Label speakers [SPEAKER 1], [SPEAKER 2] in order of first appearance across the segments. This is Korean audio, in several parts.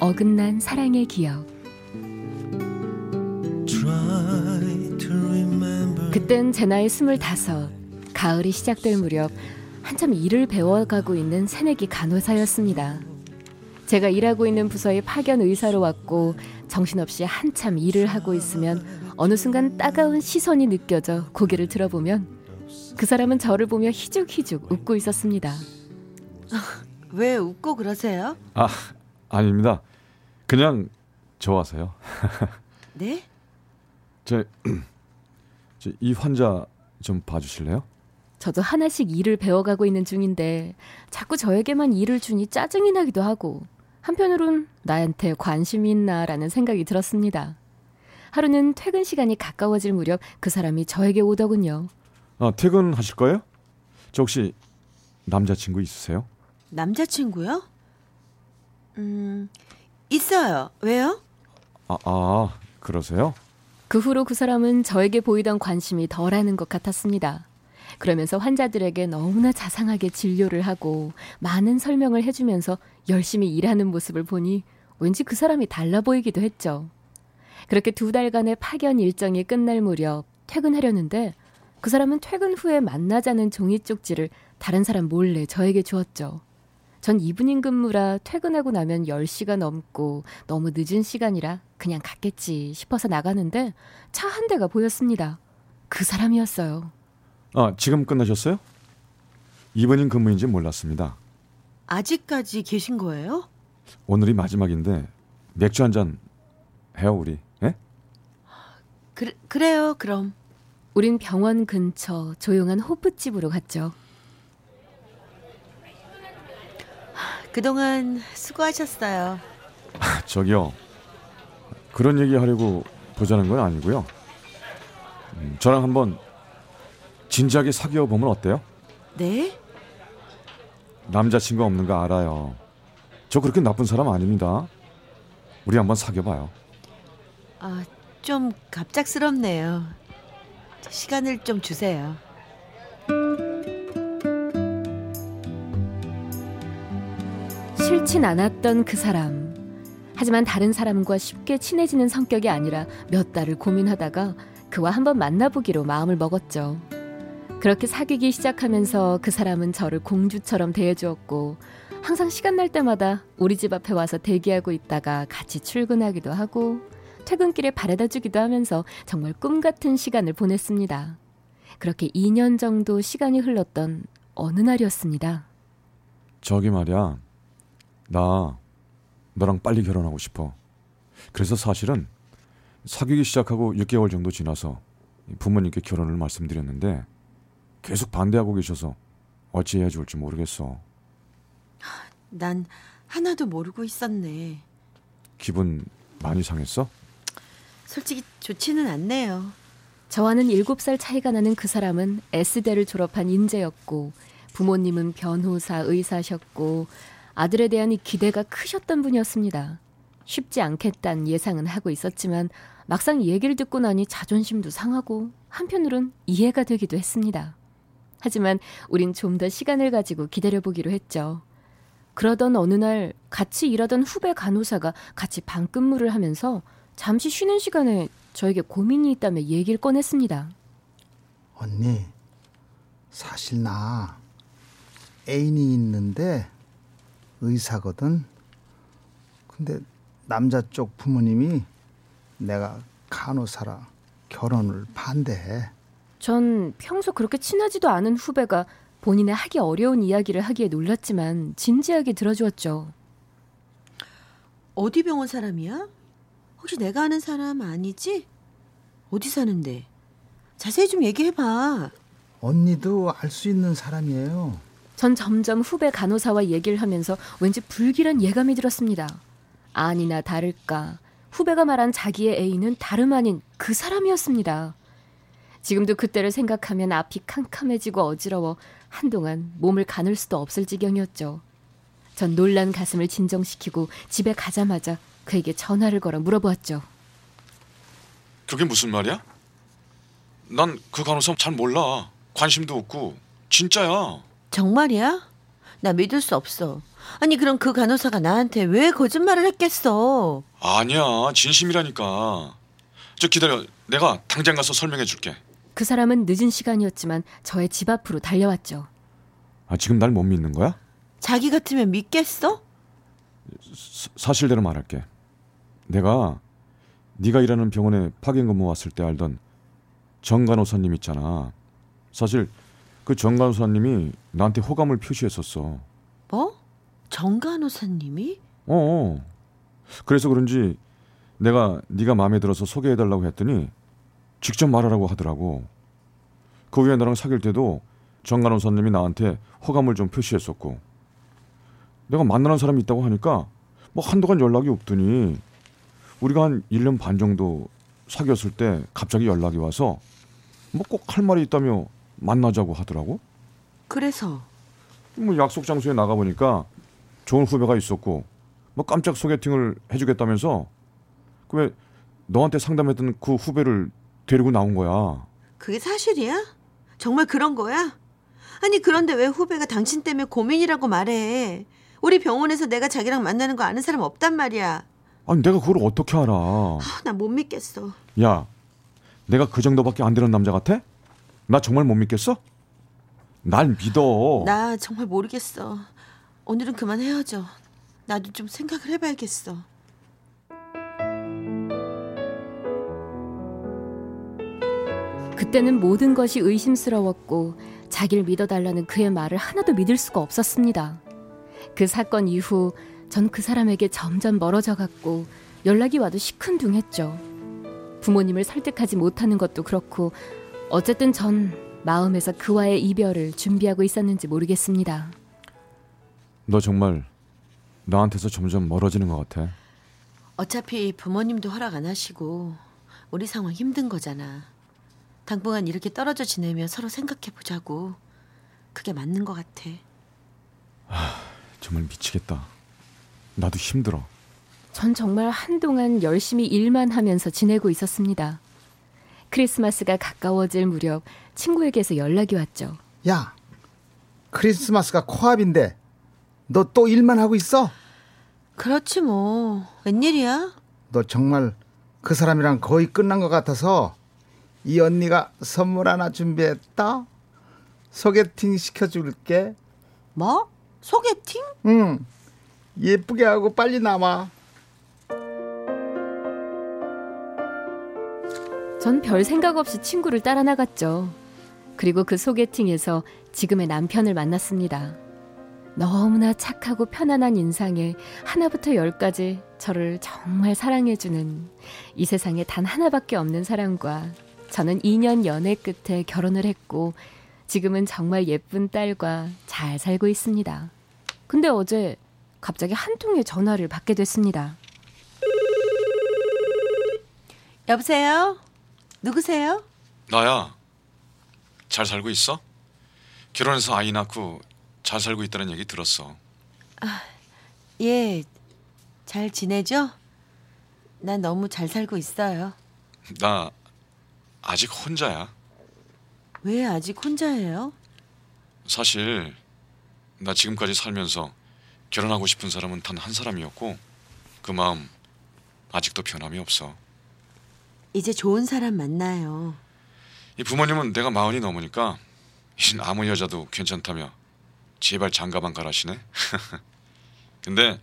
[SPEAKER 1] 어긋난 사랑의 기억 그땐 제 나이 스물다섯 가을이 시작될 무렵 한참 일을 배워가고 있는 새내기 간호사였습니다. 제가 일하고 있는 부서에 파견 의사로 왔고 정신없이 한참 일을 하고 있으면 어느 순간 따가운 시선이 느껴져 고개를 들어보면 그 사람은 저를 보며 희죽희죽 웃고 있었습니다.
[SPEAKER 2] 왜 웃고 그러세요?
[SPEAKER 3] 아 아닙니다. 그냥 좋아서요.
[SPEAKER 2] 네?
[SPEAKER 3] 제 이 환자 좀 봐주실래요?
[SPEAKER 1] 저도 하나씩 일을 배워가고 있는 중인데 자꾸 저에게만 일을 주니 짜증이 나기도 하고 한편으론 나한테 관심이 있나라는 생각이 들었습니다. 하루는 퇴근 시간이 가까워질 무렵 그 사람이 저에게 오더군요.
[SPEAKER 3] 아 퇴근하실 거예요? 저 혹시 남자친구 있으세요?
[SPEAKER 2] 남자친구요? 음, 있어요. 왜요?
[SPEAKER 3] 아, 아 그러세요?
[SPEAKER 1] 그 후로 그 사람은 저에게 보이던 관심이 덜하는 것 같았습니다. 그러면서 환자들에게 너무나 자상하게 진료를 하고 많은 설명을 해주면서 열심히 일하는 모습을 보니 왠지 그 사람이 달라 보이기도 했죠. 그렇게 두 달간의 파견 일정이 끝날 무렵 퇴근하려는데 그 사람은 퇴근 후에 만나자는 종이 쪽지를 다른 사람 몰래 저에게 주었죠. 전 이브닝 근무라 퇴근하고 나면 10시가 넘고 너무 늦은 시간이라 그냥 갔겠지 싶어서 나가는데 차 한 대가 보였습니다. 그 사람이었어요.
[SPEAKER 3] 아 지금 끝나셨어요? 이브닝 근무인지 몰랐습니다.
[SPEAKER 2] 아직까지 계신 거예요?
[SPEAKER 3] 오늘이 마지막인데 맥주 한 잔 해요 우리. 예?
[SPEAKER 2] 그, 그래요, 그럼.
[SPEAKER 1] 우린 병원 근처 조용한 호프집으로 갔죠.
[SPEAKER 2] 그동안 수고하셨어요.
[SPEAKER 3] 아, 저기요. 그런 얘기 하려고 보자는 건 아니고요. 음, 저랑 한번 진지하게 사귀어 보면 어때요?
[SPEAKER 2] 네?
[SPEAKER 3] 남자친구 없는 거 알아요. 저 그렇게 나쁜 사람 아닙니다. 우리 한번 사귀어 봐요.
[SPEAKER 2] 아, 좀 갑작스럽네요. 시간을 좀 주세요.
[SPEAKER 1] 싫진 않았던 그 사람. 하지만 다른 사람과 쉽게 친해지는 성격이 아니라 몇 달을 고민하다가 그와 한번 만나보기로 마음을 먹었죠. 그렇게 사귀기 시작하면서 그 사람은 저를 공주처럼 대해주었고 항상 시간 날 때마다 우리 집 앞에 와서 대기하고 있다가 같이 출근하기도 하고 퇴근길에 바래다 주기도 하면서 정말 꿈 같은 시간을 보냈습니다. 그렇게 2년 정도 시간이 흘렀던 어느 날이었습니다.
[SPEAKER 3] 저기 말이야. 나 너랑 빨리 결혼하고 싶어. 그래서 사실은 사귀기 시작하고 6개월 정도 지나서 부모님께 결혼을 말씀드렸는데 계속 반대하고 계셔서 어찌 해야 좋을지 모르겠어.
[SPEAKER 2] 난 하나도 모르고 있었네.
[SPEAKER 3] 기분 많이 상했어?
[SPEAKER 2] 솔직히 좋지는 않네요.
[SPEAKER 1] 저와는 7살 차이가 나는 그 사람은 S대를 졸업한 인재였고 부모님은 변호사, 의사셨고 아들에 대한 이 기대가 크셨던 분이었습니다. 쉽지 않겠다는 예상은 하고 있었지만 막상 얘기를 듣고 나니 자존심도 상하고 한편으론 이해가 되기도 했습니다. 하지만 우린 좀 더 시간을 가지고 기다려보기로 했죠. 그러던 어느 날 같이 일하던 후배 간호사가 같이 방 근무를 하면서 잠시 쉬는 시간에 저에게 고민이 있다며 얘기를 꺼냈습니다.
[SPEAKER 4] 언니, 사실 나 애인이 있는데 의사거든. 근데 남자 쪽 부모님이 내가 간호사라 결혼을 반대해.
[SPEAKER 1] 전 평소 그렇게 친하지도 않은 후배가 본인의 하기 어려운 이야기를 하기에 놀랐지만 진지하게 들어주었죠.
[SPEAKER 2] 어디 병원 사람이야? 혹시 내가 아는 사람 아니지? 어디 사는데? 자세히 좀 얘기해봐.
[SPEAKER 4] 언니도 알 수 있는 사람이에요.
[SPEAKER 1] 전 점점 후배 간호사와 얘기를 하면서 왠지 불길한 예감이 들었습니다. 아니나 다를까 후배가 말한 자기의 애인은 다름 아닌 그 사람이었습니다. 지금도 그때를 생각하면 앞이 캄캄해지고 어지러워 한동안 몸을 가눌 수도 없을 지경이었죠. 전 놀란 가슴을 진정시키고 집에 가자마자 그에게 전화를 걸어 물어보았죠.
[SPEAKER 3] 그게 무슨 말이야? 난 그 간호사 잘 몰라. 관심도 없고 진짜야.
[SPEAKER 2] 정말이야? 나 믿을 수 없어. 아니 그럼 그 간호사가 나한테 왜 거짓말을 했겠어?
[SPEAKER 3] 아니야 진심이라니까. 저 기다려. 내가 당장 가서 설명해 줄게.
[SPEAKER 1] 그 사람은 늦은 시간이었지만 저의 집 앞으로 달려왔죠.
[SPEAKER 3] 아 지금 날 못 믿는 거야?
[SPEAKER 2] 자기 같으면 믿겠어?
[SPEAKER 3] 사, 사실대로 말할게. 내가 네가 일하는 병원에 파견 근무 왔을 때 알던 정 간호사님 있잖아. 사실 그 정 간호사님이 나한테 호감을 표시했었어.
[SPEAKER 2] 뭐? 정 간호사님이?
[SPEAKER 3] 어, 어. 그래서 그런지 내가 네가 마음에 들어서 소개해달라고 했더니 직접 말하라고 하더라고. 그 후에 나랑 사귈 때도 정 간호사님이 나한테 호감을 좀 표시했었고 내가 만나는 사람이 있다고 하니까 뭐 한동안 연락이 없더니 우리가 한 1년 반 정도 사귀었을 때 갑자기 연락이 와서 뭐 꼭 할 말이 있다며 만나자고 하더라고.
[SPEAKER 2] 그래서
[SPEAKER 3] 뭐 약속 장소에 나가 보니까 좋은 후배가 있었고 뭐 깜짝 소개팅을 해주겠다면서 그왜 너한테 상담했던 그 후배를 데리고 나온 거야.
[SPEAKER 2] 그게 사실이야? 정말 그런 거야? 아니 그런데 왜 후배가 당신 때문에 고민이라고 말해? 우리 병원에서 내가 자기랑 만나는 거 아는 사람 없단 말이야.
[SPEAKER 3] 아니 내가 그걸 어떻게 알아?
[SPEAKER 2] 아, 나 못 믿겠어.
[SPEAKER 3] 야, 내가 그 정도밖에 안 되는 남자 같아? 나 정말 못 믿겠어? 날 믿어.
[SPEAKER 2] 나 정말 모르겠어. 오늘은 그만 헤어져. 나도 좀 생각을 해봐야겠어.
[SPEAKER 1] 그때는 모든 것이 의심스러웠고 자기를 믿어달라는 그의 말을 하나도 믿을 수가 없었습니다. 그 사건 이후 전 그 사람에게 점점 멀어져 갔고 연락이 와도 시큰둥했죠. 부모님을 설득하지 못하는 것도 그렇고 어쨌든 전 마음에서 그와의 이별을 준비하고 있었는지 모르겠습니다.
[SPEAKER 3] 너 정말 나한테서 점점 멀어지는 것 같아.
[SPEAKER 2] 어차피 부모님도 허락 안 하시고 우리 상황 힘든 거잖아. 당분간 이렇게 떨어져 지내며 서로 생각해 보자고. 그게 맞는 것 같아.
[SPEAKER 3] 정말 미치겠다. 나도 힘들어.
[SPEAKER 1] 전 정말 한동안 열심히 일만 하면서 지내고 있었습니다. 크리스마스가 가까워질 무렵 친구에게서 연락이 왔죠.
[SPEAKER 4] 야, 크리스마스가 코앞인데 너 또 일만 하고 있어?
[SPEAKER 2] 그렇지 뭐. 웬일이야?
[SPEAKER 4] 너 정말 그 사람이랑 거의 끝난 것 같아서 이 언니가 선물 하나 준비했다. 소개팅 시켜줄게.
[SPEAKER 2] 뭐? 소개팅?
[SPEAKER 4] 응. 예쁘게 하고 빨리 나와.
[SPEAKER 1] 전 별 생각 없이 친구를 따라 나갔죠. 그리고 그 소개팅에서 지금의 남편을 만났습니다. 너무나 착하고 편안한 인상에 하나부터 열까지 저를 정말 사랑해주는 이 세상에 단 하나밖에 없는 사람과 저는 2년 연애 끝에 결혼을 했고 지금은 정말 예쁜 딸과 잘 살고 있습니다. 근데 어제 갑자기 한 통의 전화를 받게 됐습니다.
[SPEAKER 2] 여보세요? 누구세요?
[SPEAKER 3] 나야. 잘 살고 있어? 결혼해서 아이 낳고 잘 살고 있다는 얘기 들었어.
[SPEAKER 2] 예. 잘 지내죠? 난 너무 잘 살고 있어요.
[SPEAKER 3] 나 아직 혼자야.
[SPEAKER 2] 왜 아직 혼자예요?
[SPEAKER 3] 사실 나 지금까지 살면서 결혼하고 싶은 사람은 단 한 사람이었고 그 마음 아직도 변함이 없어.
[SPEAKER 2] 이제 좋은 사람 만나요.
[SPEAKER 3] 이 부모님은 내가 마흔이 넘으니까 이젠 아무 여자도 괜찮다며 제발 장가만 가라시네. 근데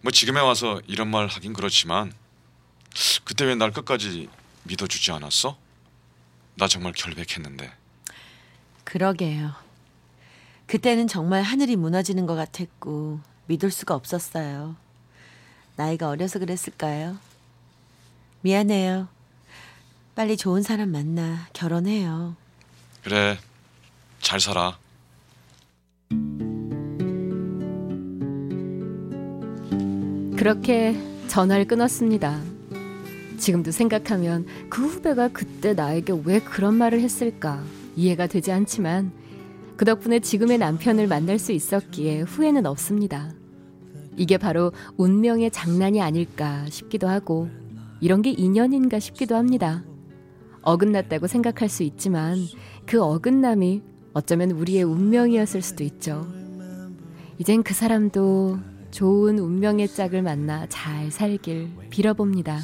[SPEAKER 3] 뭐 지금에 와서 이런 말 하긴 그렇지만 그때 왜 날 끝까지 믿어주지 않았어? 나 정말 결백했는데.
[SPEAKER 2] 그러게요. 그때는 정말 하늘이 무너지는 것 같았고 믿을 수가 없었어요. 나이가 어려서 그랬을까요? 미안해요. 빨리 좋은 사람 만나 결혼해요.
[SPEAKER 3] 그래 잘 살아.
[SPEAKER 1] 그렇게 전화를 끊었습니다. 지금도 생각하면 그 후배가 그때 나에게 왜 그런 말을 했을까 이해가 되지 않지만 그 덕분에 지금의 남편을 만날 수 있었기에 후회는 없습니다. 이게 바로 운명의 장난이 아닐까 싶기도 하고 이런 게 인연인가 싶기도 합니다. 어긋났다고 생각할 수 있지만 그 어긋남이 어쩌면 우리의 운명이었을 수도 있죠. 이젠 그 사람도 좋은 운명의 짝을 만나 잘 살길 빌어봅니다.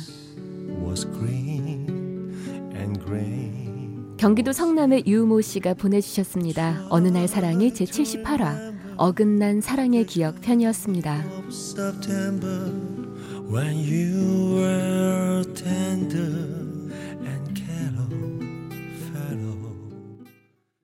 [SPEAKER 1] 경기도 성남의 유모 씨가 보내주셨습니다. 어느 날 사랑이 제 78화 어긋난 사랑의 기억 편이었습니다.
[SPEAKER 5] When you were tender